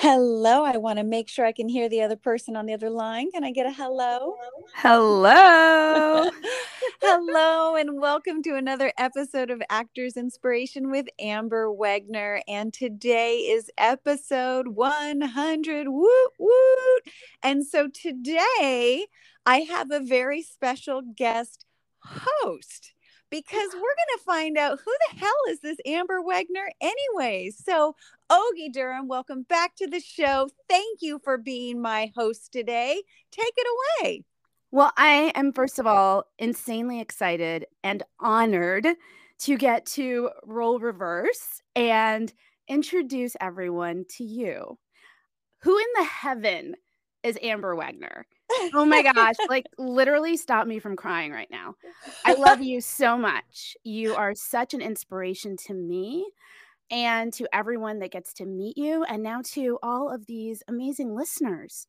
Hello. I want to make sure I can hear the other person on the other line. Can I get a hello? Hello. hello, and welcome to another episode of Actors Inspiration with Amber Wegner. And today is episode 100. Woot, woot. And so today I have a very special guest host because we're going to find out who the hell is this Amber Wegner anyway. So, Ogie Durham, welcome back to the show. Thank you for being my host today. Take it away. Well, I am, first of all, insanely excited and honored to get to role reverse and introduce everyone to you. Who in the heaven is Amber Wagner. oh my gosh, like literally stop me from crying right now. I love you so much. You are such an inspiration to me and to everyone that gets to meet you, and now to all of these amazing listeners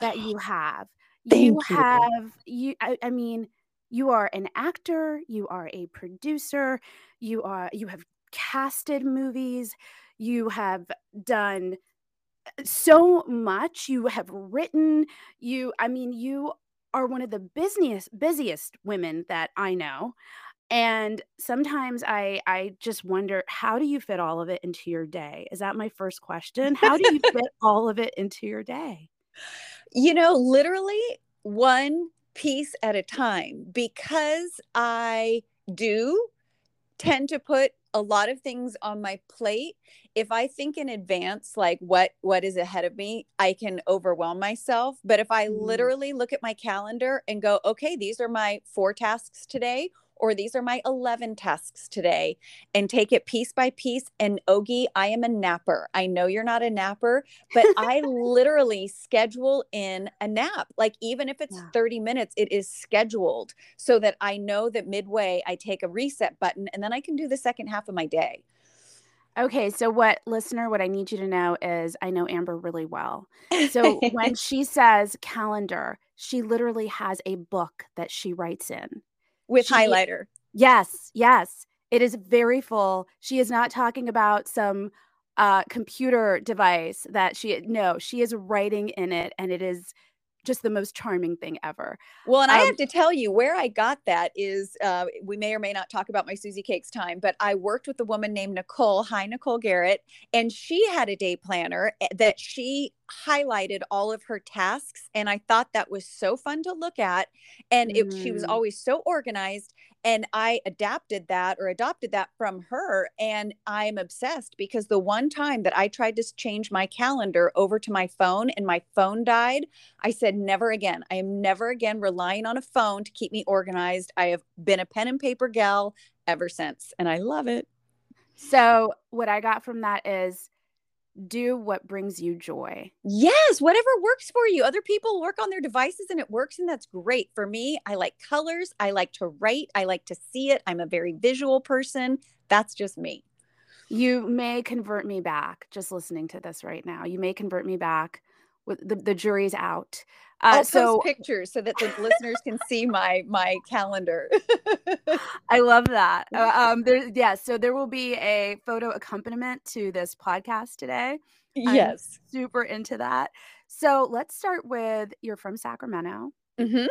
that you have. You, you. have you I, I mean, you are an actor, you are a producer, you are you have casted movies, you have done so much you have written you i mean you are one of the busiest busiest women that i know and sometimes i i just wonder how do you fit all of it into your day? Is that my first question? How do you fit all of it into your day? You know literally one piece at a time because i do tend to put a lot of things on my plate if i think in advance like what what is ahead of me i can overwhelm myself but if i mm. literally look at my calendar and go okay these are my four tasks today or these are my 11 tasks today and take it piece by piece. And Ogie, I am a napper. I know you're not a napper, but I literally schedule in a nap. Like, even if it's yeah. 30 minutes, it is scheduled so that I know that midway I take a reset button and then I can do the second half of my day. Okay, so what listener, what I need you to know is I know Amber really well. So when she says calendar, she literally has a book that she writes in with she, highlighter. Yes, yes. It is very full. She is not talking about some uh computer device that she no, she is writing in it and it is just the most charming thing ever. Well, and um, I have to tell you where I got that is uh, we may or may not talk about my Susie Cakes time, but I worked with a woman named Nicole. Hi, Nicole Garrett, and she had a day planner eh, that she highlighted all of her tasks, and I thought that was so fun to look at. And it, mm. she was mm. always so organized, and I adapted that or adopted that from her. And I'm obsessed because the one time that I tried to change my calendar over to my phone and my phone died, I said, never again. I am never again relying on a phone to keep me organized. I have been a pen and paper gal ever since, and I love it. So, what I got from that is do what brings you joy. Yes, whatever works for you. Other people work on their devices and it works, and that's great. For me, I like colors. I like to write. I like to see it. I'm a very visual person. That's just me. You may convert me back just listening to this right now. You may convert me back. With the, the jury's out. Uh, I'll so post pictures so that the listeners can see my my calendar. I love that. Uh, um, there, yeah. So there will be a photo accompaniment to this podcast today. Yes, I'm super into that. So let's start with you're from Sacramento. Mm-hmm.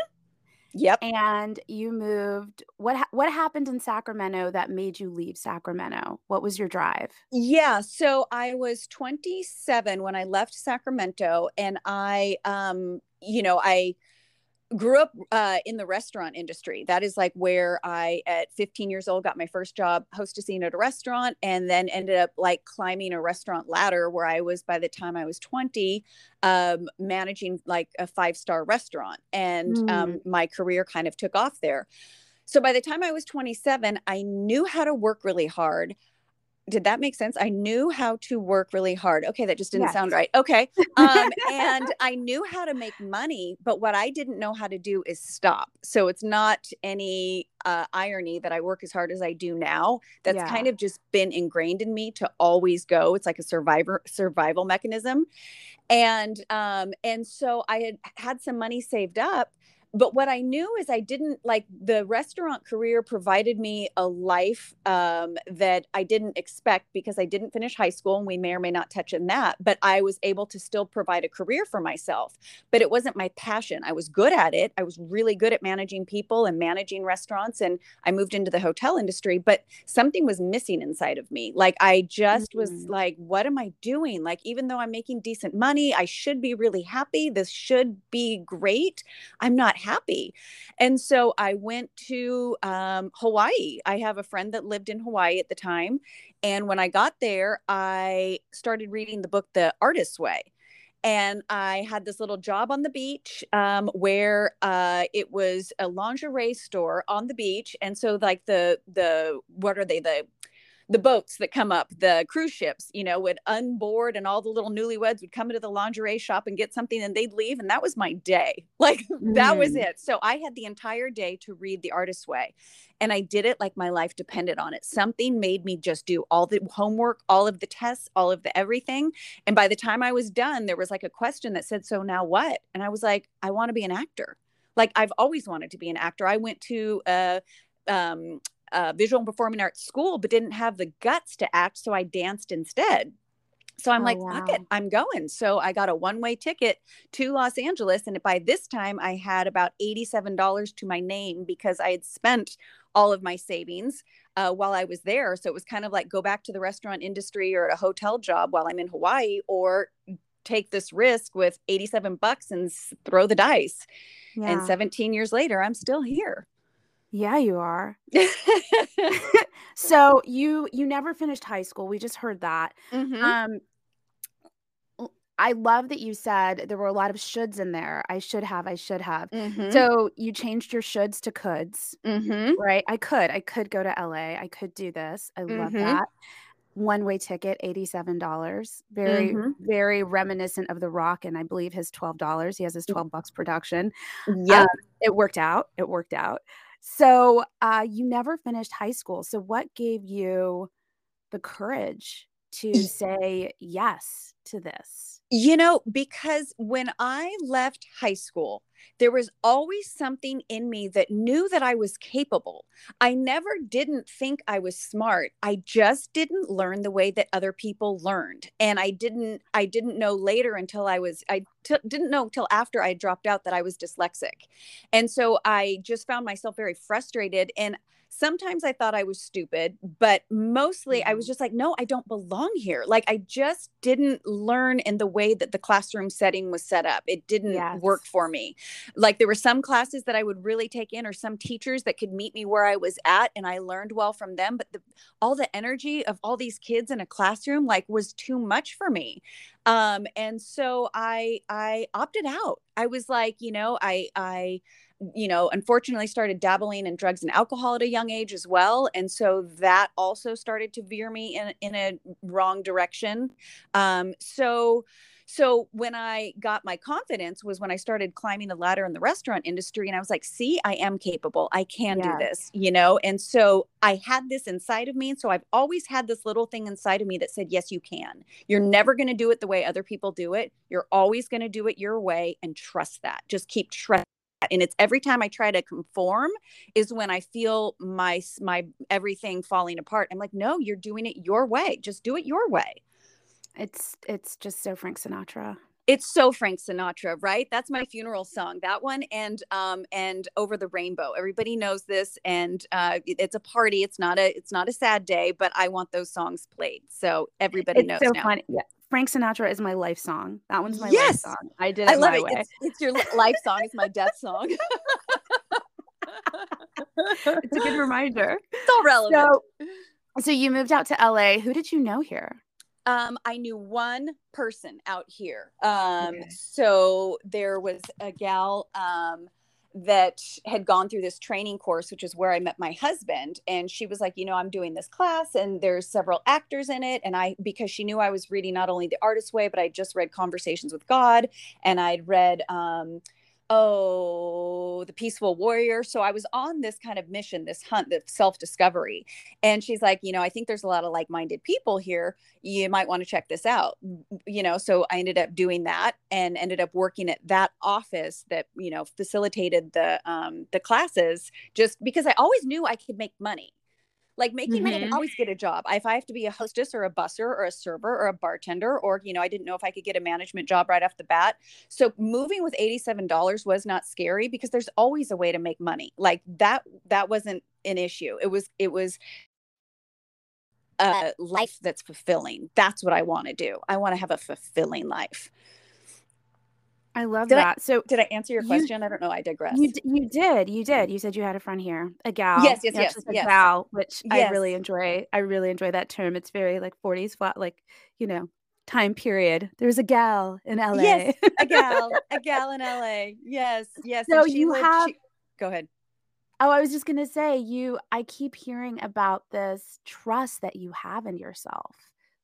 Yep. And you moved. What ha- what happened in Sacramento that made you leave Sacramento? What was your drive? Yeah, so I was 27 when I left Sacramento and I um you know, I grew up uh, in the restaurant industry. That is like where I, at 15 years old, got my first job hostessing at a restaurant and then ended up like climbing a restaurant ladder where I was, by the time I was 20, um, managing like a five star restaurant. And mm. um, my career kind of took off there. So by the time I was 27, I knew how to work really hard did that make sense? I knew how to work really hard. Okay, that just didn't yes. sound right. Okay. Um, and I knew how to make money, but what I didn't know how to do is stop. So it's not any uh, irony that I work as hard as I do now. That's yeah. kind of just been ingrained in me to always go. It's like a survivor survival mechanism. And um, and so I had had some money saved up but what I knew is I didn't like the restaurant career provided me a life um, that I didn't expect because I didn't finish high school and we may or may not touch on that. But I was able to still provide a career for myself. But it wasn't my passion. I was good at it. I was really good at managing people and managing restaurants. And I moved into the hotel industry, but something was missing inside of me. Like I just mm-hmm. was like, what am I doing? Like, even though I'm making decent money, I should be really happy. This should be great. I'm not happy. And so I went to um, Hawaii. I have a friend that lived in Hawaii at the time. And when I got there, I started reading the book, The Artist's Way and I had this little job on the beach um, where uh, it was a lingerie store on the beach, and so like the the what are they the the boats that come up, the cruise ships, you know, would unboard and all the little newlyweds would come into the lingerie shop and get something and they'd leave. And that was my day. Like mm. that was mm. it. So I had the entire day to read The Artist's Way. And I did it like my life depended on it. Something made me just do all the homework, all of the tests, all of the everything. And by the time I was done, there was like a question that said, So now what? And I was like, I want to be an actor. Like I've always wanted to be an actor. I went to a um, uh, visual and performing arts school, but didn't have the guts to act. So I danced instead. So I'm oh, like, wow. fuck it, I'm going. So I got a one way ticket to Los Angeles. And by this time, I had about $87 to my name because I had spent all of my savings uh, while I was there. So it was kind of like go back to the restaurant industry or at a hotel job while I'm in Hawaii or take this risk with 87 bucks and throw the dice. Yeah. And 17 years later, I'm still here. Yeah, you are. so you you never finished high school. We just heard that. Mm-hmm. Um I love that you said there were a lot of shoulds in there. I should have, I should have. Mm-hmm. So you changed your shoulds to coulds, mm-hmm. right? I could, I could go to LA. I could do this. I love mm-hmm. that. One way ticket, $87. Very, mm-hmm. very reminiscent of The Rock. And I believe his $12. He has his 12 bucks production. Yeah. Um, it worked out. It worked out. So uh, you never finished high school. So what gave you the courage to say yes to this? You know, because when I left high school, there was always something in me that knew that I was capable. I never didn't think I was smart. I just didn't learn the way that other people learned. And I didn't I didn't know later until I was I t- didn't know until after I dropped out that I was dyslexic. And so I just found myself very frustrated and sometimes I thought I was stupid, but mostly. I was mm-hmm. just like, no, I don't belong here. Like I just didn't learn in the way that the classroom setting was set up. It didn't yes. work for me. Like there were some classes that I would really take in, or some teachers that could meet me where I was at, and I learned well from them. But the, all the energy of all these kids in a classroom like was too much for me um and so i i opted out i was like you know i i you know, unfortunately started dabbling in drugs and alcohol at a young age as well. And so that also started to veer me in, in a wrong direction. Um, so, so when I got my confidence was when I started climbing the ladder in the restaurant industry and I was like, see, I am capable. I can yeah. do this, you know? And so I had this inside of me. And so I've always had this little thing inside of me that said, yes, you can. You're never going to do it the way other people do it. You're always going to do it your way and trust that. Just keep trusting and it's every time i try to conform is when i feel my my everything falling apart. I'm like no you're doing it your way. Just do it your way. It's it's just so frank sinatra. It's so frank sinatra right? That's my funeral song that one and um and over the rainbow. Everybody knows this and uh it's a party. It's not a it's not a sad day but i want those songs played. So everybody it's knows so now. funny. Yeah Frank Sinatra is my life song. That one's my yes! life song. I did it I love it. It's, it's, your life song. It's my death song. it's a good reminder. It's all relevant. So, so you moved out to LA. Who did you know here? Um, I knew one person out here. Um, okay. so there was a gal. Um, that had gone through this training course, which is where I met my husband. And she was like, you know, I'm doing this class and there's several actors in it. And I, because she knew I was reading not only The Artist's Way, but I just read Conversations with God and I'd read, um, oh, the peaceful warrior. So I was on this kind of mission, this hunt, the self discovery. And she's like, you know, I think there's a lot of like minded people here. You might want to check this out. You know, so I ended up doing that and ended up working at that office that, you know, facilitated the um the classes just because I always knew I could make money. Like making mm-hmm. money, I can always get a job. If I have to be a hostess or a busser or a server or a bartender, or, you know, I didn't know if I could get a management job right off the bat. So moving with $87 was not scary because there's always a way to make money. Like that, that wasn't an issue. It was, it was a life that's fulfilling. That's what I want to do. I want to have a fulfilling life. I love did that. I, so, did I answer your question? You, I don't know. I digress. You, you did. You did. You said you had a friend here, a gal. Yes, yes, yes, a yes. gal, which yes. I really enjoy. I really enjoy that term. It's very like 40s flat, like you know, time period. There's a gal in LA. Yes, a gal, a gal in LA. Yes, yes. So you lived, have. She, go ahead. Oh, I was just gonna say you. I keep hearing about this trust that you have in yourself,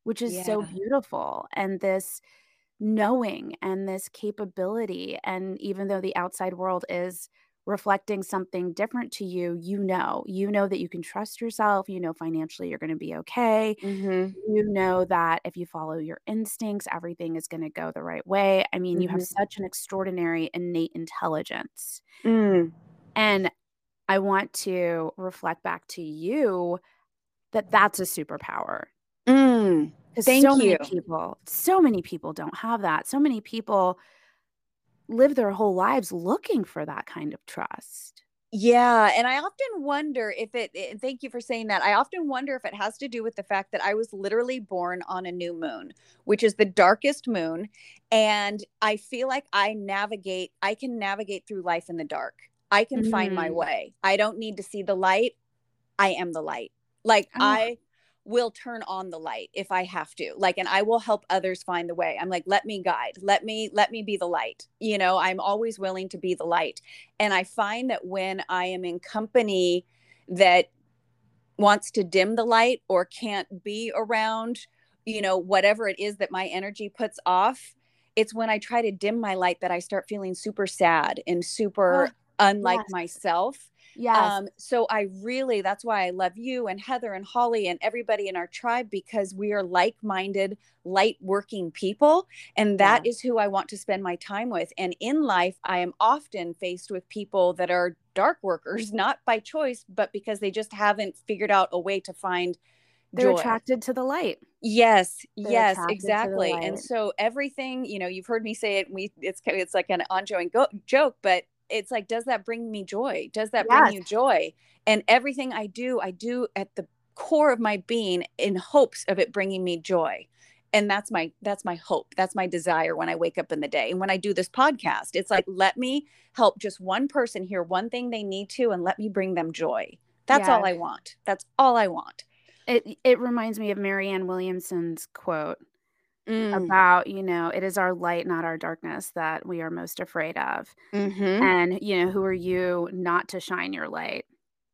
which is yeah. so beautiful, and this knowing and this capability. And even though the outside world is reflecting something different to you, you know, you know that you can trust yourself. You know, financially, you're going to be okay. Mm-hmm. You know that if you follow your instincts, everything is going to go the right way. I mean, mm-hmm. you have mm-hmm. such an extraordinary innate intelligence. Mm. And I want to reflect back to you that that's a superpower. Mm. Thank so you. many people, so many people don't have that. So many people live their whole lives looking for that kind of trust. Yeah. And I often wonder if it, and thank you for saying that. I often wonder if it has to do with the fact that I was literally born on a new moon, which is the darkest moon. And I feel like I navigate, I can navigate through life in the dark. I can mm-hmm. find my mm-hmm. way. I don't need to see the light. I am the light. Like oh. I, will turn on the light if I have to. Like, and I will help others find the way. I'm like, let me guide, let me, let me be the light. You know, I'm always willing to be the light. And I find that when I am in company that wants to dim the light or can't be around, you know, whatever it is that my energy puts off, it's when I try to dim my light that I start feeling super sad and super unlike yes. myself yeah. Um, so I really, that's why I love you and Heather and Holly and everybody in our tribe because we are like minded, light working people. And that yeah. is who I want to spend my time with. And in life, I am often faced with people that are dark workers, not by choice, but because they just haven't figured out a way to find they're joy. attracted to the light yes They're yes exactly and so everything you know you've heard me say it we it's it's like an ongoing go- joke but it's like does that bring me joy? Does that yes. bring you joy? And everything i do i do at the core of my being in hopes of it bringing me joy. And that's my that's my hope. That's my desire when i wake up in the day. And when i do this podcast it's like let me help just one person hear one thing they need to and let me bring them joy. That's all i want. That's all i want. It it reminds me of marianne williamson's quote mm. about you know it is our light not our darkness that we are most afraid of mm-hmm. and you know who are you not to shine your light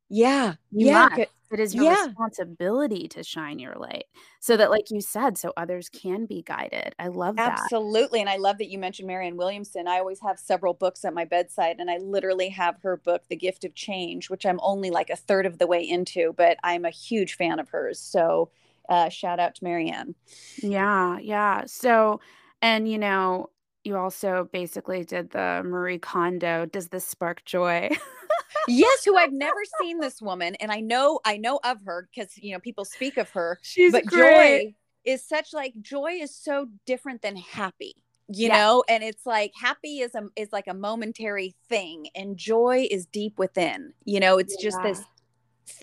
yeah you yeah must. it is your yeah. responsibility to shine your light so that like you said so others can be guided i love that absolutely and i love that you mentioned marianne williamson i always have several books at my bedside and i literally have her book the gift of change which i'm only like a third of the way into but i'm a huge fan of hers so uh, shout out to Marianne. Yeah, yeah. So, and you know, you also basically did the Marie Kondo. Does this spark joy? yes, who I've never seen this woman, and I know I know of her because you know people speak of her. She's but great. joy is such like joy is so different than happy you know and it's like happy is a is like a momentary thing and joy is deep within you know it's yeah. just this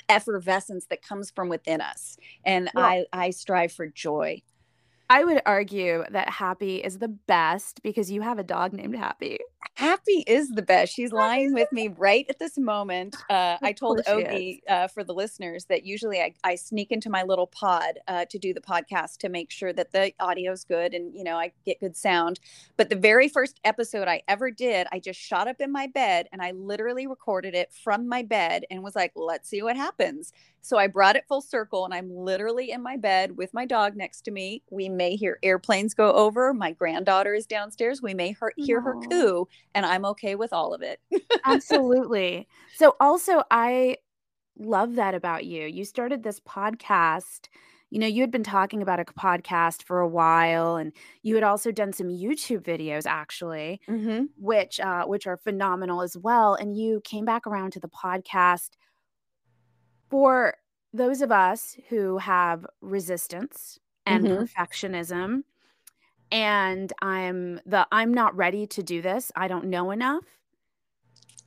effervescence that comes from within us and well, i i strive for joy I would argue that Happy is the best because you have a dog named Happy. Happy is the best. She's lying with me right at this moment. Uh, I told Ogie uh, for the listeners that usually I, I sneak into my little pod uh, to do the podcast to make sure that the audio is good and you know I get good sound. But the very first episode I ever did, I just shot up in my bed and I literally recorded it from my bed and was like, "Let's see what happens." So I brought it full circle and I'm literally in my bed with my dog next to me. We may hear airplanes go over. My granddaughter is downstairs. We may hear, hear her coo. And I'm okay with all of it. Absolutely. So, also, I love that about you. You started this podcast. You know, you had been talking about a podcast for a while, and you had also done some YouTube videos, actually, Mm-hmm. which uh, which are phenomenal as well. And you came back around to the podcast for those of us who have resistance and Mhm. perfectionism and i'm the i'm not ready to do this i don't know enough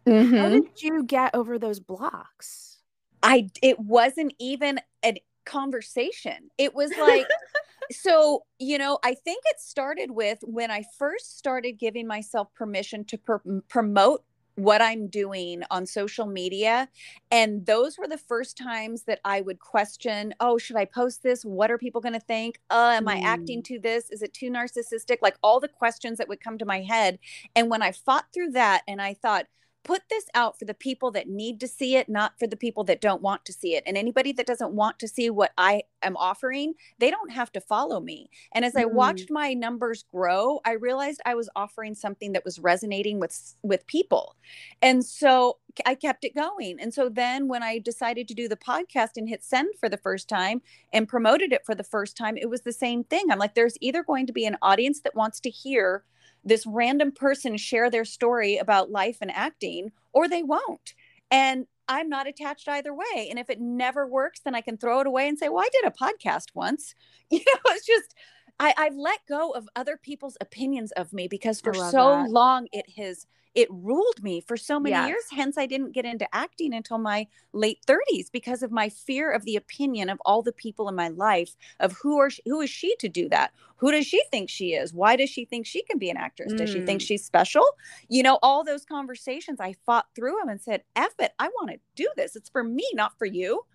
how Mm-hmm. did you get over those blocks I it wasn't even a conversation. It was like so, you know, I think it started with when I first started giving myself permission to pr- promote what I'm doing on social media. And those were the first times that I would question, oh, should I post this? What are people going to think? Uh, am I acting to this? Is it too narcissistic? Like all the questions that would come to my head. And when I fought through that and I thought, put this out for the people that need to see it, not for the people that don't want to see it. And anybody that doesn't want to see what I am offering, they don't have to follow me. And as I Mm. watched my numbers grow, I realized I was offering something that was resonating with with people. And so I kept it going. And so then when I decided to do the podcast and hit send for the first time and promoted it for the first time, it was the same thing. I'm like there's either going to be an audience that wants to hear this random person share their story about life and acting, or they won't. And I'm not attached either way. And if it never works, then I can throw it away and say, well, I did a podcast once. You know, it's just, I, I've let go of other people's opinions of me because for so that. long it has it ruled me for so many Yes. years hence i didn't get into acting until my late 30s because of my fear of the opinion of all the people in my life of who are who is she to do that? Who does she think she is? Why does she think she can be an actress? Does she think Mm. she's special? You know all those conversations i fought through them and said F it i want to do this. It's for me not for you.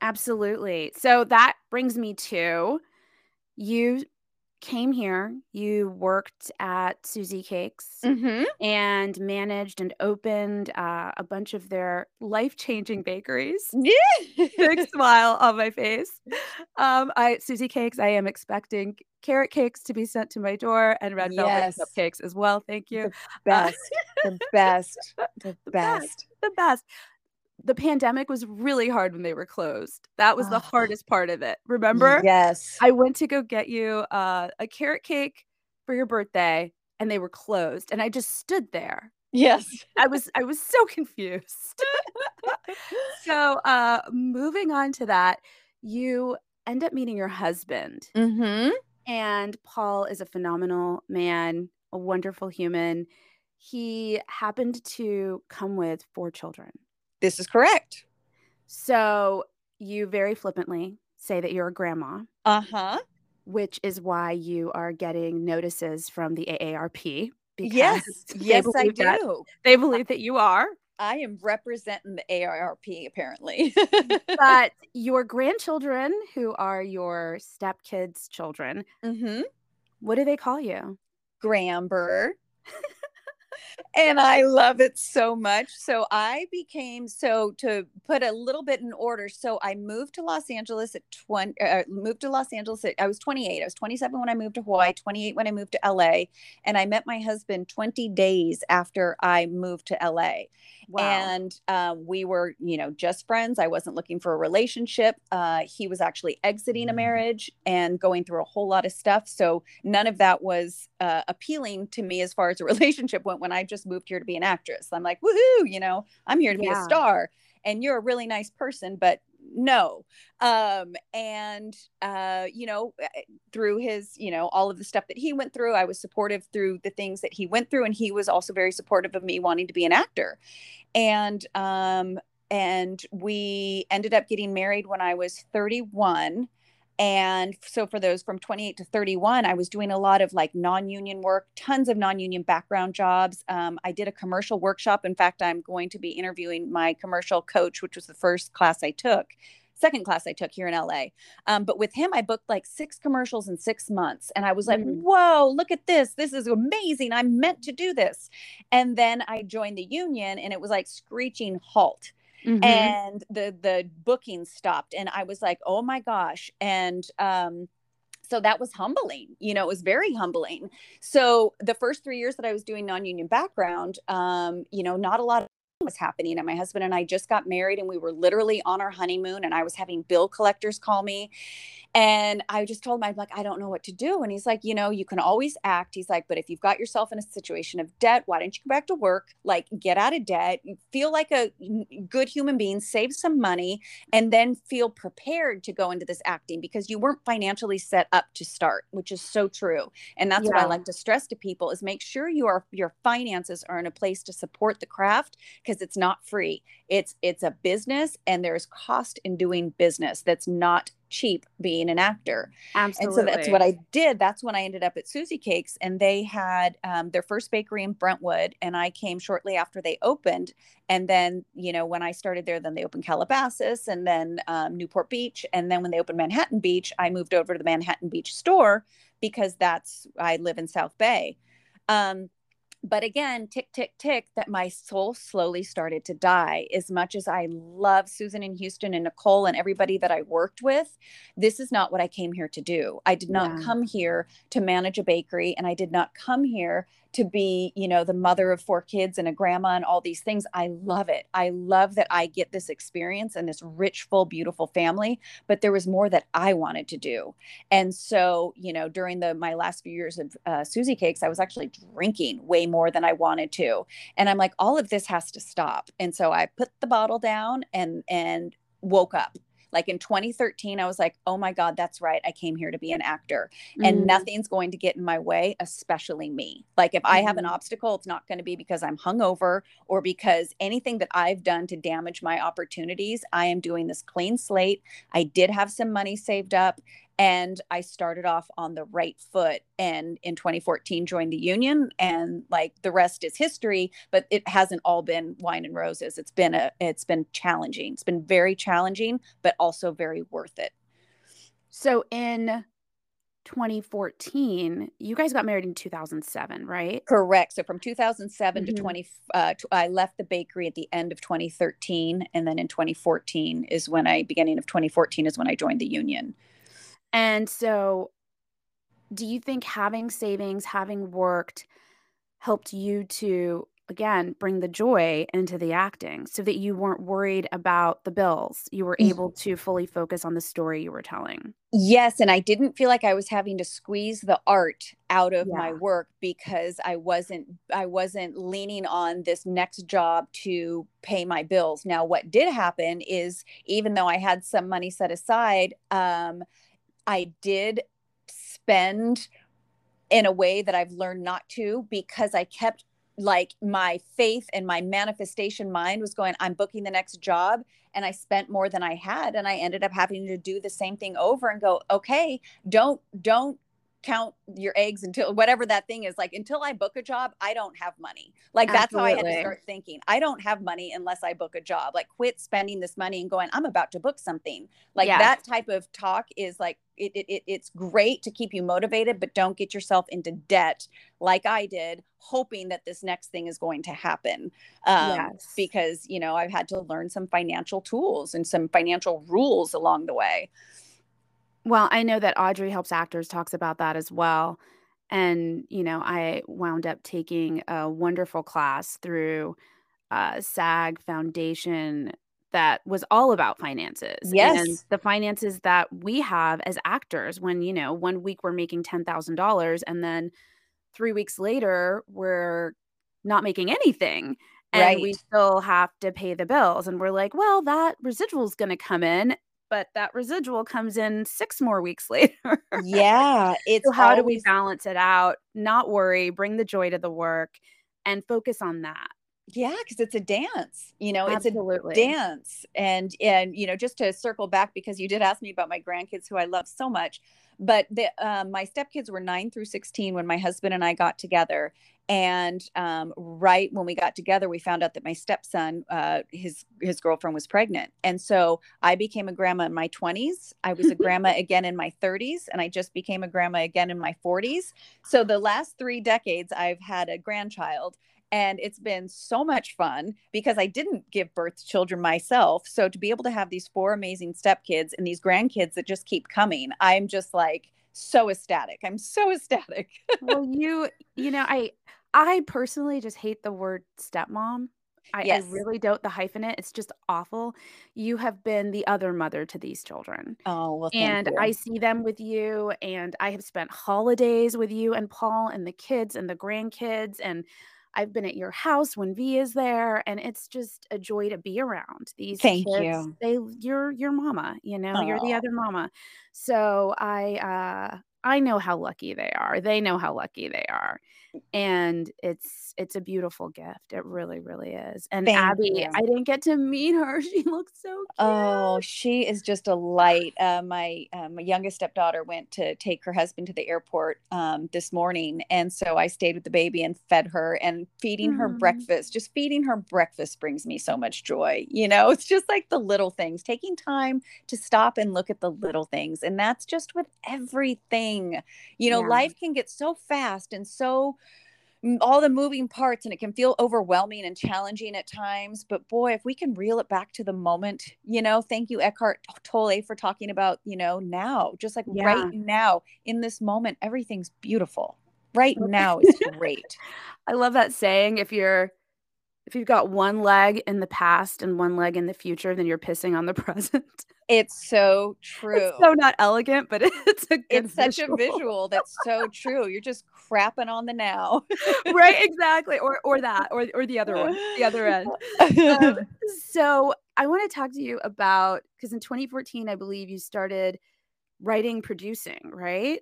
Absolutely. So that brings me to you came here you worked at susie cakes mm-hmm. and managed and opened uh, a bunch of their life-changing bakeries yeah big smile on my face. Um, I Susie cakes. I am expecting carrot cakes to be sent to my door and red velvet Yes. cupcakes as well. Thank you. best the best the The best best. The best. The pandemic was really hard when they were closed. That was the Oh. hardest part of it. Remember? yes I went to go get you uh, a carrot cake for your birthday, and they were closed, and I just stood there. yes I was I was so confused. so, uh, moving on to that, you end up meeting your husband, mm-hmm. and Paul is a phenomenal man, a wonderful human. He happened to come with four children. This is correct So, you very flippantly say that you're a grandma, uh-huh which is why you are getting notices from the AARP because yes yes i believe that- do they believe that you are. i am representing the AARP apparently but your grandchildren, who are your stepkids' children, mm-hmm. what do they call you? Gramber. And I love it so much. So I became so to put a little bit in order. So I moved to Los Angeles at 20 uh, moved to Los Angeles at, I was 28. I was 27 when I moved to Hawaii, 28 when I moved to LA, and I met my husband 20 days after I moved to LA. Wow. And um, we were, you know, just friends. I wasn't looking for a relationship. Uh, he was actually exiting a marriage and going through a whole lot of stuff. So none of that was uh, appealing to me as far as a relationship went when I just moved here to be an actress. I'm like, woohoo, you know, I'm here to be a star and you're a really nice person, but no. Um, and, uh, you know, uh, through his, you know, all of the stuff that he went through, I was supportive through the things that he went through. And he was also very supportive of me wanting to be an actor. And, um, and we ended up getting married when I was 31 and so for those from 28 to 31 i was doing a lot of like non-union work tons of non-union background jobs. Um, i did a commercial workshop. In fact i'm going to be interviewing my commercial coach which was the first class i took second class i took here in la um, but with him i booked like six commercials in six months. And i was like Mm. whoa look at this. This is amazing. I'm meant to do this. And then i joined the union and it was like screeching halt Mhm. and the the booking stopped and i was like oh my gosh and um so that was humbling you know it was very humbling so the first three years that i was doing non-union background um, you know not a lot was happening and my husband and i just got married and we were literally on our honeymoon and i was having bill collectors call me and I just told him, I'm like, I don't know what to do. And he's like, you know, you can always act. He's like, but if you've got yourself in a situation of debt, why don't you go back to work? Like, get out of debt, feel like a good human being, save some money, and then feel prepared to go into this acting because you weren't financially set up to start, which is so true. And that's yeah. what I like to stress to people is make sure you are your finances are in a place to support the craft because it's not free. It's it's a business and there's cost in doing business that's not cheap being an actor. Absolutely. And so that's what I did. That's when I ended up at Susie Cakes, and they had um, their first bakery in Brentwood, and I came shortly after they opened. And then, you know, when I started there, then they opened Calabasas, and then um, Newport Beach, and then when they opened Manhattan Beach, I moved over to the Manhattan Beach store because that's I live in South Bay. Um, but again tick tick tick that my soul slowly started to die as much as i love susan and houston and nicole and everybody that i worked with this is not what i came here to do i did not yeah. come here to manage a bakery and i did not come here to be, you know, the mother of four kids and a grandma and all these things. I love it. I love that I get this experience and this rich, full, beautiful family. But there was more that I wanted to do. And so, you know, during the my last few years of uh, Susie Cakes, I was actually drinking way more than I wanted to. And I'm like, all of this has to stop. And so I put the bottle down and and woke up like in 2013, I was like, oh my God, that's right. I came here to be an actor mm-hmm. and nothing's going to get in my way, especially me. Like if mm-hmm. I have an mm-hmm. obstacle, it's not going to be because I'm hungover or because anything that I've done to damage my opportunities. I am doing this clean slate. I did have some money saved up and i started off on the right foot and in 2014 joined the union and like the rest is history but it hasn't all been wine and roses. It's been a it's been challenging. It's been very challenging but also very worth it. So in 2014 you guys got married in 2007 right? Correct. So from 2007 mm-hmm. to 20 uh, i left the bakery at the end of 2013 and then in 2014 is when i beginning of 2014 is when i joined the union and so, do you think having savings, having worked, helped you to, again, bring the joy into the acting so that you weren't worried about the bills? You were able to fully focus on the story you were telling. Yes. And I didn't feel like I was having to squeeze the art out of yeah. my work because I wasn't I wasn't leaning on this next job to pay my bills. Now what did happen is even though I had some money set aside, um, I did spend in a way that I've learned not to because I kept like my faith and my manifestation mind was going i'm booking the next job and i spent more than i had and i ended up having to do the same thing over and go okay don't don't count your eggs until whatever that thing is like until i book a job i don't have money. Like that's how i had to start thinking. I don't have money unless i book a job. Like quit spending this money and going i'm about to book something. Like yeah. that type of talk is like it, it, it's great to keep you motivated but don't get yourself into debt like i did hoping that this next thing is going to happen. Um, yes. because you know i've had to learn some financial tools and some financial rules along the way well, I know that Audrey Helps Actors talks about that as well. And, you know, I wound up taking a wonderful class through uh, SAG Foundation that was all about finances. Yes. And the finances that we have as actors when, you know, one week we're making $10,000 and then three weeks later we're not making anything and right. we still have to pay the bills. And we're like, well, that residual is going to come in but that residual comes in six more weeks later. yeah. It's so how always... do we balance it out? Not worry, bring the joy to the work and focus on that. Yeah, because it's a dance, you know, Absolutely. it's a dance. And and you know, just to circle back because you did ask me about my grandkids who I love so much. But the, uh, my stepkids were nine through 16 when my husband and I got together. And um, right when we got together, we found out that my stepson, uh, his his girlfriend was pregnant, and so I became a grandma in my 20s. I was a grandma again in my 30s, and I just became a grandma again in my 40s. So the last three decades, I've had a grandchild, and it's been so much fun because I didn't give birth to children myself. So to be able to have these four amazing stepkids and these grandkids that just keep coming, I'm just like so ecstatic. I'm so ecstatic. well, you, you know, I, I personally just hate the word stepmom. I, yes. I really don't. The hyphen it, it's just awful. You have been the other mother to these children. Oh, well, and you. I see them with you, and I have spent holidays with you and Paul and the kids and the grandkids. And I've been at your house when V is there, and it's just a joy to be around these Thank kids. you. They you're your mama, you know, you're the other mama. So I uh I know how lucky they are. They know how lucky they are and it's it's a beautiful gift it really really is and Thank abby you. i didn't get to meet her she looks so cute. oh she is just a light uh, my uh, my youngest stepdaughter went to take her husband to the airport um, this morning and so i stayed with the baby and fed her and feeding her Mm. breakfast just feeding her breakfast brings me so much joy you know it's just like the little things taking time to stop and look at the little things and that's just with everything you know Yeah. life can get so fast and so all the moving parts and it can feel overwhelming and challenging at times but boy if we can reel it back to the moment you know thank you eckhart tolle for talking about you know now just like Yeah. right now in this moment everything's beautiful. Right. now is great. I love that saying if you're if you've got one leg in the past and one leg in the future then you're pissing on the present. It's so true. it's so not elegant but it's a good it's such visual. a visual. that's so true. You're just crapping on the now. Right exactly or or that or or the other one the other end. Um, so I want to talk to you about because in 2014, I believe you started writing, producing, right?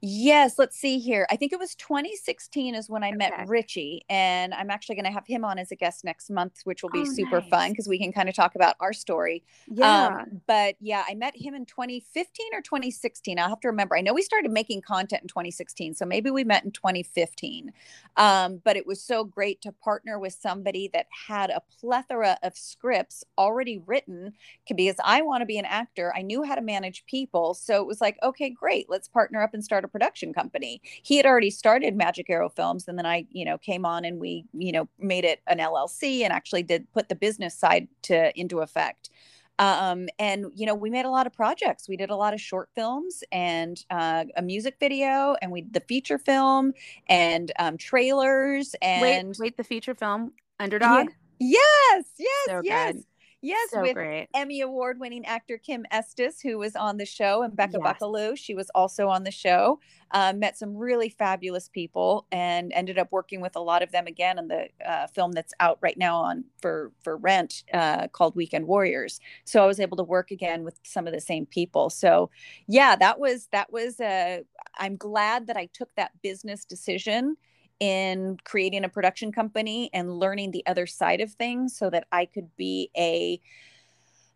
Yes, let's see here. I think it was 2016 is when I Okay. met Richie, and I'm actually going to have him on as a guest next month, which will be Oh, super nice. fun because we can kind of talk about our story. Yeah. Um, but yeah, I met him in 2015 or 2016. I'll have to remember. I know we started making content in 2016, so maybe we met in 2015. Um, but it was so great to partner with somebody that had a plethora of scripts already written because I want to be an actor. I knew how to manage people. So it was like, okay, great, let's partner up and start a production company. He had already started Magic Arrow Films, and then I, you know, came on and we, you know, made it an LLC and actually did put the business side to into effect. Um, and you know, we made a lot of projects. We did a lot of short films and uh, a music video, and we the feature film and um, trailers and wait, wait, the feature film Underdog. yes, yes, So yes, good. Yes, so with great. Emmy Award winning actor Kim Estes, who was on the show, and Becca Yes. Buckaloo. She was also on the show. Um, met some really fabulous people and ended up working with a lot of them again in the uh, film that's out right now on for for rent uh, called Weekend Warriors. So I was able to work again with some of the same people. So yeah, that was that was. Uh, I'm glad that I took that business decision in creating a production company and learning the other side of things so that I could be a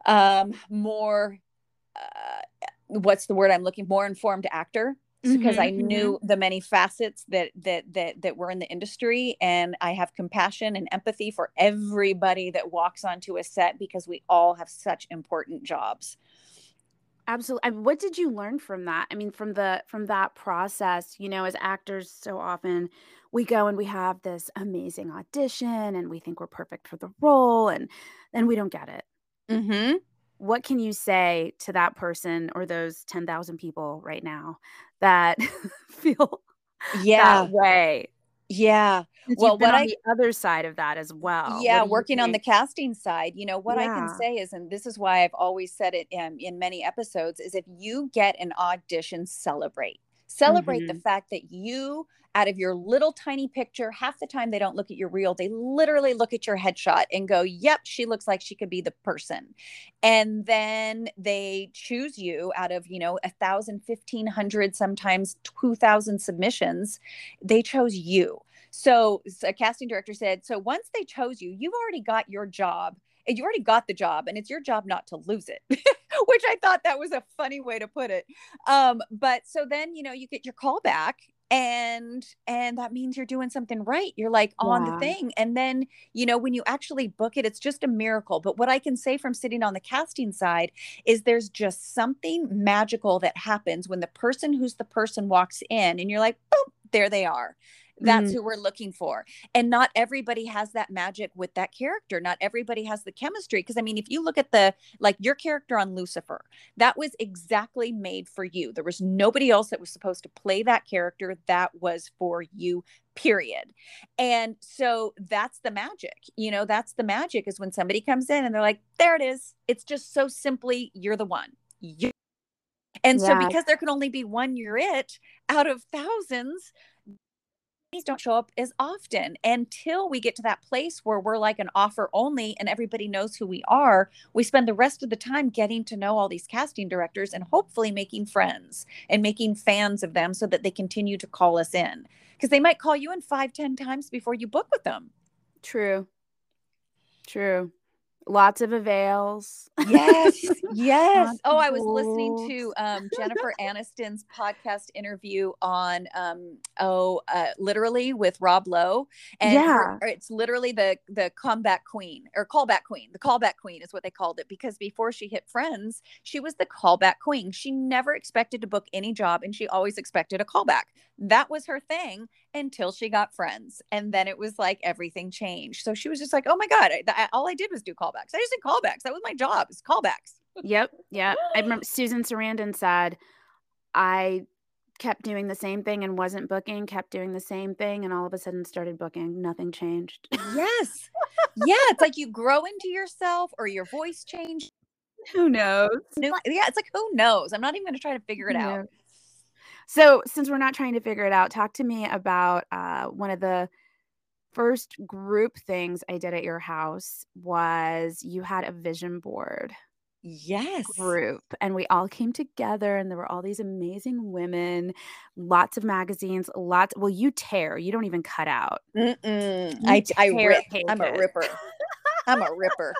um more uh, what's the word I'm looking more informed actor because Mhm, I knew the many facets that that that that were in the industry and I have compassion and empathy for everybody that walks onto a set because we all have such important jobs. Absolutely. And what did you learn from that? I mean, from the from that process, you know, as actors, so often we go and we have this amazing audition and we think we're perfect for the role and then we don't get it. Mhm. What can you say to that person or those 10,000 people right now that feel Yeah. that way? Yeah. Since Well, what on I the other side of that as well. yeah working on the casting side you know what i can say is and this is why i've always said it um, in many episodes is if you get an audition celebrate celebrate the Mhm. fact that you out of your little tiny picture half the time they don't look at your reel they literally look at your headshot and go yep she looks like she could be the person and then they choose you out of you know a thousand fifteen hundred sometimes two thousand submissions they chose you so a casting director said, so once they chose you, you've already got your job. and You already got the job, and it's your job not to lose it, which I thought that was a funny way to put it. Um, but so then you know you get your call back, and and that means you're doing something right. You're like on the thing, and then you know when you actually book it, it's just a miracle. But what I can say from sitting on the casting side is there's just something magical that happens when the person who's the person walks in, and you're like, boom, there they are that's mm. who we're looking for. And not everybody has that magic with that character. Not everybody has the chemistry. Because i mean if you look at the like your character on lucifer that was exactly made for you. There was nobody else that was supposed to play that character that was for you period. And so that's the magic you know that's the magic is when somebody comes in and they're like there it is. It's just so simply you're the one. You and yeah. so because there can only be one you're it out of thousands, don't show up as often until we get to that place where we're like an offer only and everybody knows who we are. We spend the rest of the time getting to know all these casting directors and hopefully making friends and making fans of them so that they continue to call us in because they might call you in five, ten times before you book with them. True. True. Lots of avails. Yes. Yes. oh, I was listening to um, Jennifer Aniston's podcast interview on um, oh, uh, literally with Rob Lowe. And yeah. Her, it's literally the the comeback queen or callback queen. The callback queen is what they called it because before she hit Friends, she was the callback queen. She never expected to book any job and she always expected a callback. That was her thing until she got Friends. And then it was like everything changed. So she was just like, oh my God, I, I, all I did was do callbacks. I just did callbacks. That was my job, is callbacks. Yep. Yeah. I remember Susan Sarandon said, I kept doing the same thing and wasn't booking, kept doing the same thing, and all of a sudden started booking. Nothing changed. Yes. yeah. It's like you grow into yourself or your voice changed. Who knows? Yeah. It's like, who knows? I'm not even going to try to figure it out. So, since we're not trying to figure it out, talk to me about uh, one of the first group things I did at your house was you had a vision board yes. group and we all came together and there were all these amazing women lots of magazines lots well you tear you don't even cut out. I i rip i'm a ripper. I'm a ripper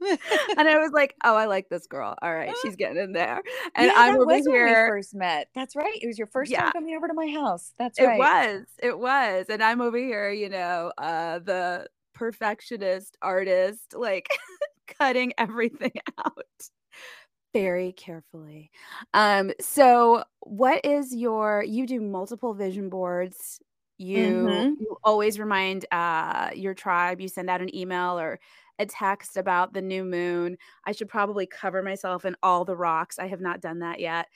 and I was like, "Oh, I like this girl. All right, she's getting in there." And yeah, I'm over here. first met. That's right. It was your first yeah. time coming over to my house. That's right. It was. It was. And I'm over here, you know, uh, the perfectionist artist, like cutting everything out very carefully. Um, so what is your you do multiple vision boards. You mm-hmm. you always remind uh your tribe, you send out an email or a text about the new moon. I should probably cover myself in all the rocks. I have not done that yet.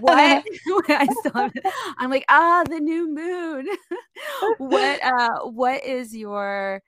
what I still I'm like, ah, the new moon. what uh what is your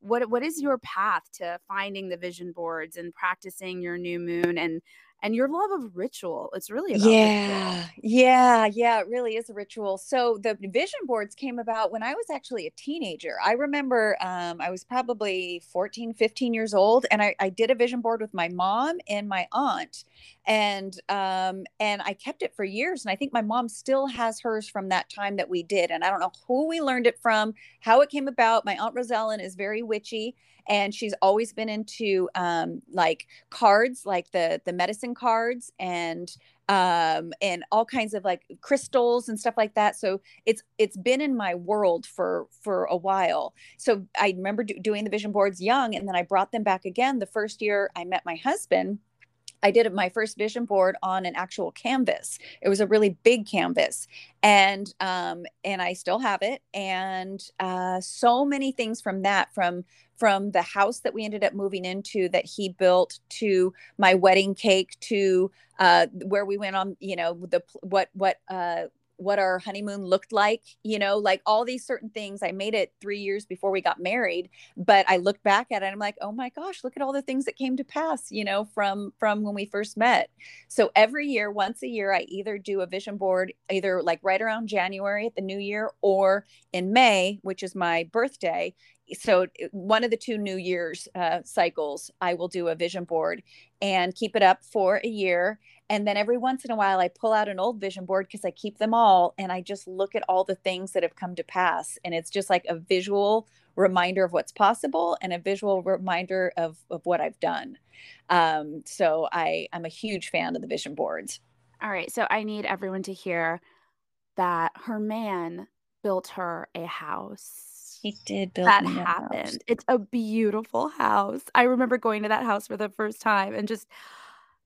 what what is your path to finding the vision boards and practicing your new moon and and your love of ritual. It's really yeah, ritual. yeah, yeah. It really is a ritual. So the vision boards came about when I was actually a teenager. I remember um, I was probably 14, 15 years old, and I, I did a vision board with my mom and my aunt, and um, and I kept it for years. And I think my mom still has hers from that time that we did. And I don't know who we learned it from, how it came about. My aunt Rosellen is very witchy and she's always been into um, like cards like the the medicine cards and um and all kinds of like crystals and stuff like that so it's it's been in my world for for a while so i remember do, doing the vision boards young and then i brought them back again the first year i met my husband I did my first vision board on an actual canvas. It was a really big canvas, and um, and I still have it. And uh, so many things from that, from from the house that we ended up moving into that he built to my wedding cake to uh, where we went on, you know, the what what uh, what our honeymoon looked like, you know, like all these certain things. I made it three years before we got married, but I look back at it and I'm like, oh my gosh, look at all the things that came to pass, you know, from from when we first met. So every year, once a year, I either do a vision board, either like right around January at the new year or in May, which is my birthday. So one of the two New Year's uh, cycles, I will do a vision board and keep it up for a year and then every once in a while, I pull out an old vision board because I keep them all and I just look at all the things that have come to pass. And it's just like a visual reminder of what's possible and a visual reminder of, of what I've done. Um, so I, I'm a huge fan of the vision boards. All right. So I need everyone to hear that her man built her a house. He did build that happened. House. It's a beautiful house. I remember going to that house for the first time and just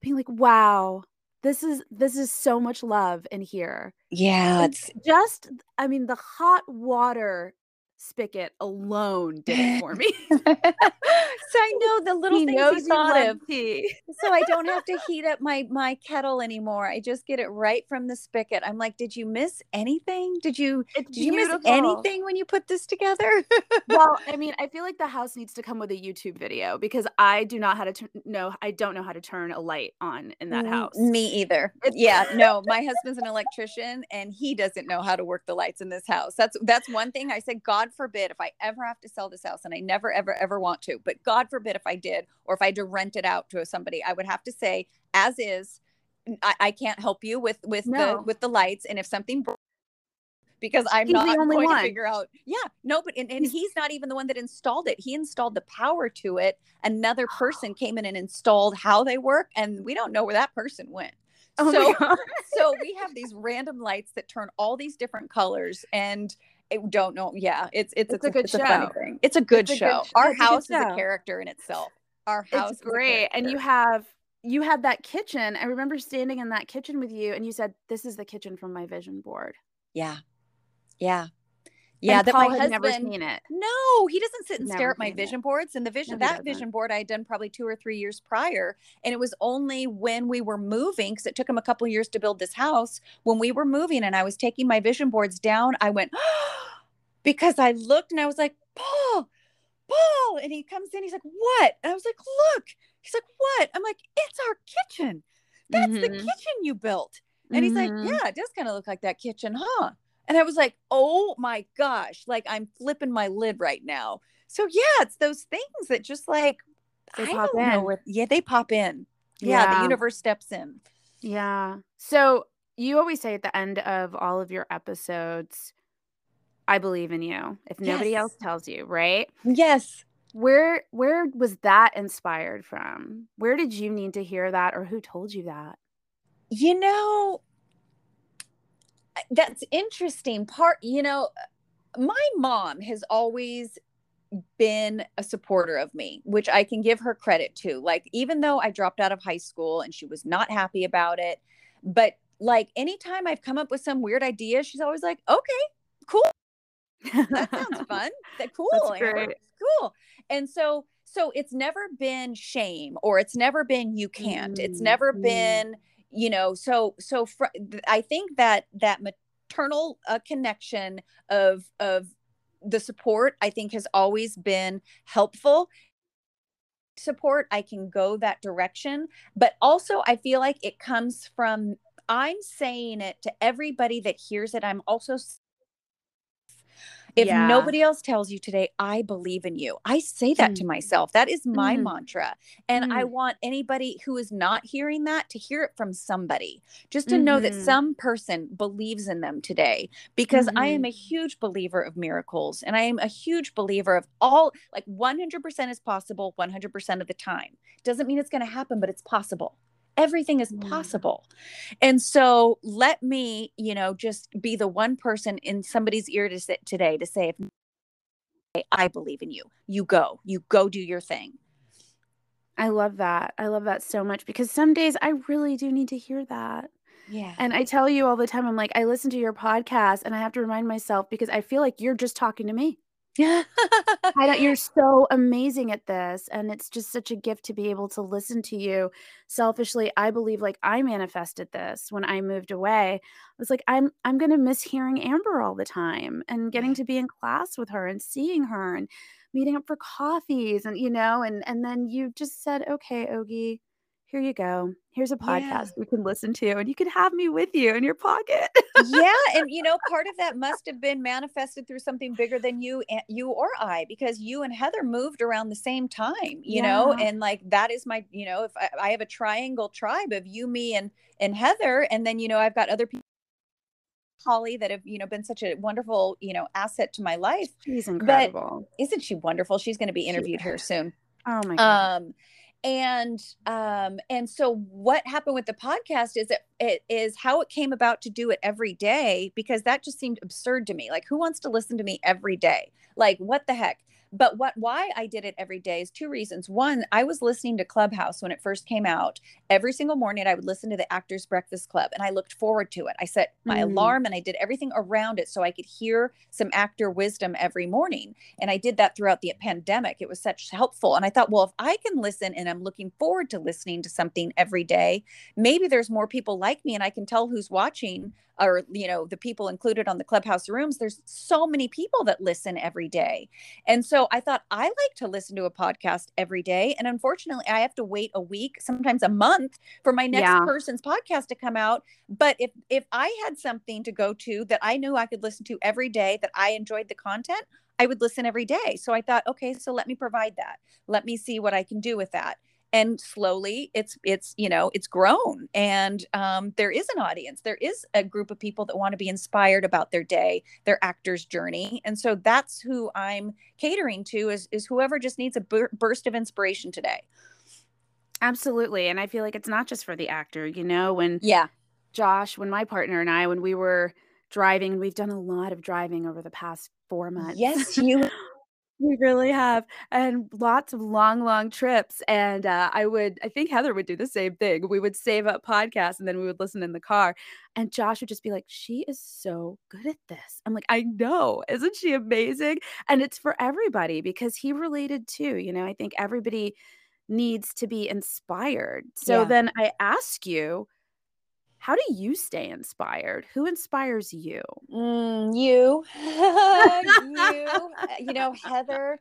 being like, wow, this is this is so much love in here. Yeah, it's just I mean the hot water spigot alone did it for me. so I know the little he things he thought of. tea. So I don't have to heat up my my kettle anymore. I just get it right from the spigot. I'm like, did you miss anything? Did you It's did you miss anything when you put this together? well, I mean, I feel like the house needs to come with a YouTube video because I do not how to turn no, I don't know how to turn a light on in that house. Me either. It's- Yeah, no, my husband's an electrician and he doesn't know how to work the lights in this house. That's that's one thing I said, God forbid if I ever have to sell this house and I never ever ever want to, but God forbid if I did or if I had to rent it out to somebody, I would have to say as is I, I can't help you with with the with the lights and if something broke because I'm He's the not only going one. to figure out. Yeah, no, but and, and He's- he's not even the one that installed it. He installed the power to it. Another person came in and installed how they work, and we don't know where that person went. Oh so, so we have these random lights that turn all these different colors, and I don't know. Yeah, it's it's, It's a good it's a funny show. thing. It's a good It's a good show. Our a house is show. a character in itself. Our house It's is great. And you have you had that kitchen. I remember standing in that kitchen with you and you said, This is the kitchen from my vision board. yeah, yeah, yeah. and that Paul my had never husband. seen it. No, he doesn't sit and stare at my seen it. vision boards. And the vision No, that vision board I had done probably two or three years prior. And it was only when we were moving, because it took him a couple years to build this house. When we were moving and I was taking my vision boards down, I went because I looked and I was like, Paul, Paul. And he comes in, he's like, What? And I was like, Look. He's like, What? I'm like, It's our kitchen. That's the Mhm. kitchen you built. And he's like, Mhm. Yeah, it does kind of look like that kitchen, huh? And I was like, Oh my gosh, like I'm flipping my lid right now. So yeah, it's those things that just like They I pop don't know in. where yeah, they pop in. Yeah, the universe steps in. Yeah. So you always say at the end of all of your episodes, I believe in you. If nobody Yes. else tells you, right? Yes. Where where was that inspired from? Where did you need to hear that or who told you that? You know, that's interesting. Part, you know, my mom has always been a supporter of me, which I can give her credit to. Like, even though I dropped out of high school and she was not happy about it, but like anytime I've come up with some weird idea, she's always like, okay, cool. That sounds fun. That cool. Amber. great. Cool. And so, so it's never been shame or it's never been you can't. It's Mm, never mm. been, you know, so so fr- I think that that maternal uh, connection of of the support I think has always been helpful. Support I can go that direction but also I feel like it comes from I'm saying it to everybody that hears it. I'm also if Yeah. nobody else tells you today I believe in you I say that to Mm. myself that is my Mm. mantra and I Mm. want anybody who is not hearing that to hear it from somebody just to know that Mhm. some person believes in them today because I am a huge believer of miracles and I am a huge believer of all like 100% is possible 100% of the time. Doesn't mean it's going to happen, but it's possible. Everything is Mm. possible. And so let me, you know, just be the one person in somebody's ear to sit today to say, if I believe in you, you go, you go do your thing. I love that. I love that so much because some days I really do need to hear that. Yeah. And I tell you all the time, I'm like, I listen to your podcast and I have to remind myself because I feel like you're just talking to me. Yeah. I don't, you're so amazing at this. And it's just such a gift to be able to listen to you. Selfishly, I believe like I manifested this when I moved away. I was like, I'm I'm gonna miss hearing Amber all the time and getting to be in class with her and seeing her and meeting up for coffees and you know, and and then you just said, Okay, Ogie, here you go. Here's a Yeah. podcast you can listen to, and you can have me with you in your pocket. yeah and you know part of that must have been manifested through something bigger than you and you or i because you and heather moved around the same time you know and like that is my you know if I, I have a triangle tribe of you me and and heather and then you know i've got other people holly that have you know been such a wonderful you know asset to my life She's incredible. isn't she wonderful she's going to be She interviewed here soon Oh my god. um and um and so what happened with the podcast is it, it is how it came about to do it every day because that just seemed absurd to me. Like who wants to listen to me every day? Like what the heck but what why I did it every day is two reasons. One, I was listening to Clubhouse when it first came out. Every single morning I would listen to the Actors Breakfast Club and I looked forward to it. I set my mm. alarm and I did everything around it so I could hear some actor wisdom every morning. And I did that throughout the pandemic. It was such helpful. And I thought, well, if I can listen and I'm looking forward to listening to something every day, maybe there's more people like me and I can tell who's watching or you know the people included on the clubhouse rooms there's so many people that listen every day and so i thought i like to listen to a podcast every day and unfortunately i have to wait a week sometimes a month for my next yeah. person's podcast to come out but if if i had something to go to that i knew i could listen to every day that i enjoyed the content I would listen every day. So I thought, okay, so let me provide that. Let me see what I can do with that and slowly it's it's you know it's grown. And um, there is an audience. There is a group of people that want to be inspired about their day their actor's journey. And so that's who i'm catering to is is whoever just needs a bur- burst of inspiration today. Absolutely. And i feel like it's not just for the actor. You know when yeah. Josh when my partner and i when we were driving we've done a lot of driving over the past four months. Yes you We really have, and lots of long, long trips. And uh, I would, I think Heather would do the same thing. We would save up podcasts and then we would listen in the car. And Josh would just be like, She is so good at this. I'm like, I know. Isn't she amazing? And it's for everybody because he related too. You know, I think everybody needs to be inspired. So yeah. then I ask you, how do you stay inspired? Who inspires you? Mm, you, you, uh, you know, Heather,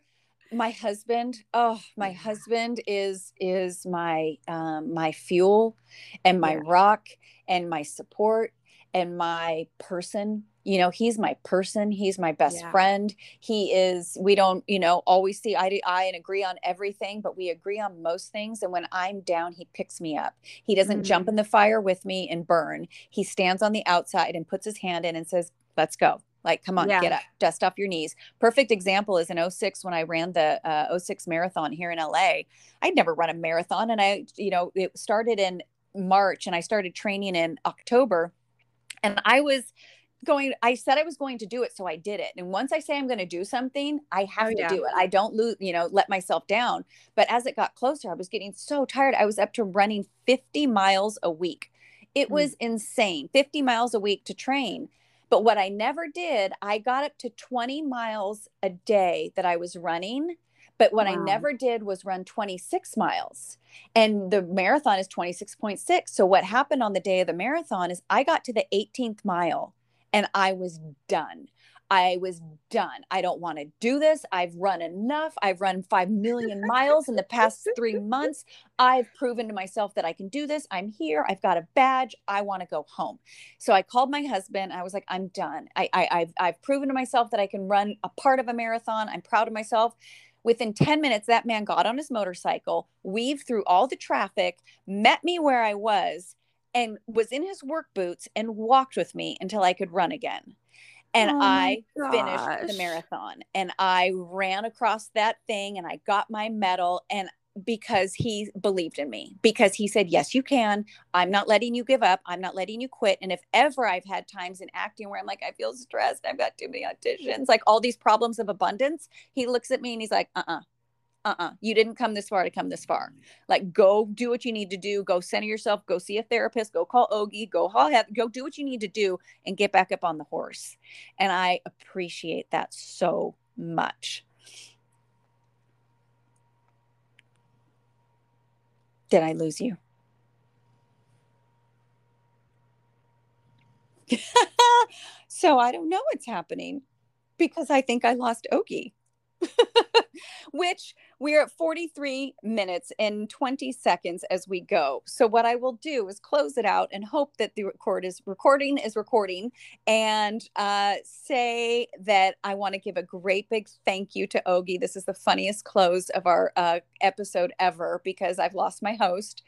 my husband. Oh, my husband is is my um, my fuel, and my yeah. rock, and my support, and my person you know he's my person he's my best yeah. friend he is we don't you know always see eye to eye and agree on everything but we agree on most things and when i'm down he picks me up he doesn't mm-hmm. jump in the fire with me and burn he stands on the outside and puts his hand in and says let's go like come on yeah. get up dust off your knees perfect example is in 06 when i ran the uh, 06 marathon here in la i'd never run a marathon and i you know it started in march and i started training in october and i was going i said i was going to do it so i did it. And once i say i'm going to do something i have oh, to yeah. do it. I don't lose you know let myself down. But as it got closer i was getting so tired. I was up to running 50 miles a week. It mm. was insane 50 miles a week to train. But what i never did i got up to 20 miles a day that i was running but what wow. I never did was run 26 miles. And the marathon is 26.6. So what happened on the day of the marathon is I got to the 18th mile and I was done. I was done. I don't want to do this. I've run enough. I've run 5 million miles in the past three months. I've proven to myself that I can do this. I'm here. I've got a badge. I want to go home. So I called my husband. I was like, I'm done. I, I, I've, I've proven to myself that I can run a part of a marathon. I'm proud of myself. Within 10 minutes, that man got on his motorcycle, weaved through all the traffic, met me where I was, and was in his work boots and walked with me until I could run again. And oh I finished the marathon and I ran across that thing and I got my medal and because he believed in me because he said yes you can. I'm not letting you give up. I'm not letting you quit. And if ever i've had times in acting where i'm like i feel stressed. I've got too many auditions like all these problems of abundance he looks at me and he's like uh-uh uh-uh. You didn't come this far to come this far. Like go do what you need to do. Go center yourself. Go see a therapist. Go call ogie. Go call go do what you need to do and get back up on the horse. And i appreciate that so much did i lose you? So i don't know what's happening because i think i lost ogie which we're at 43 minutes and 20 seconds as we go. So what I will do is close it out and hope that the record is recording is recording and uh, say that I want to give a great big thank you to Ogie. This is the funniest close of our uh, episode ever because I've lost my host.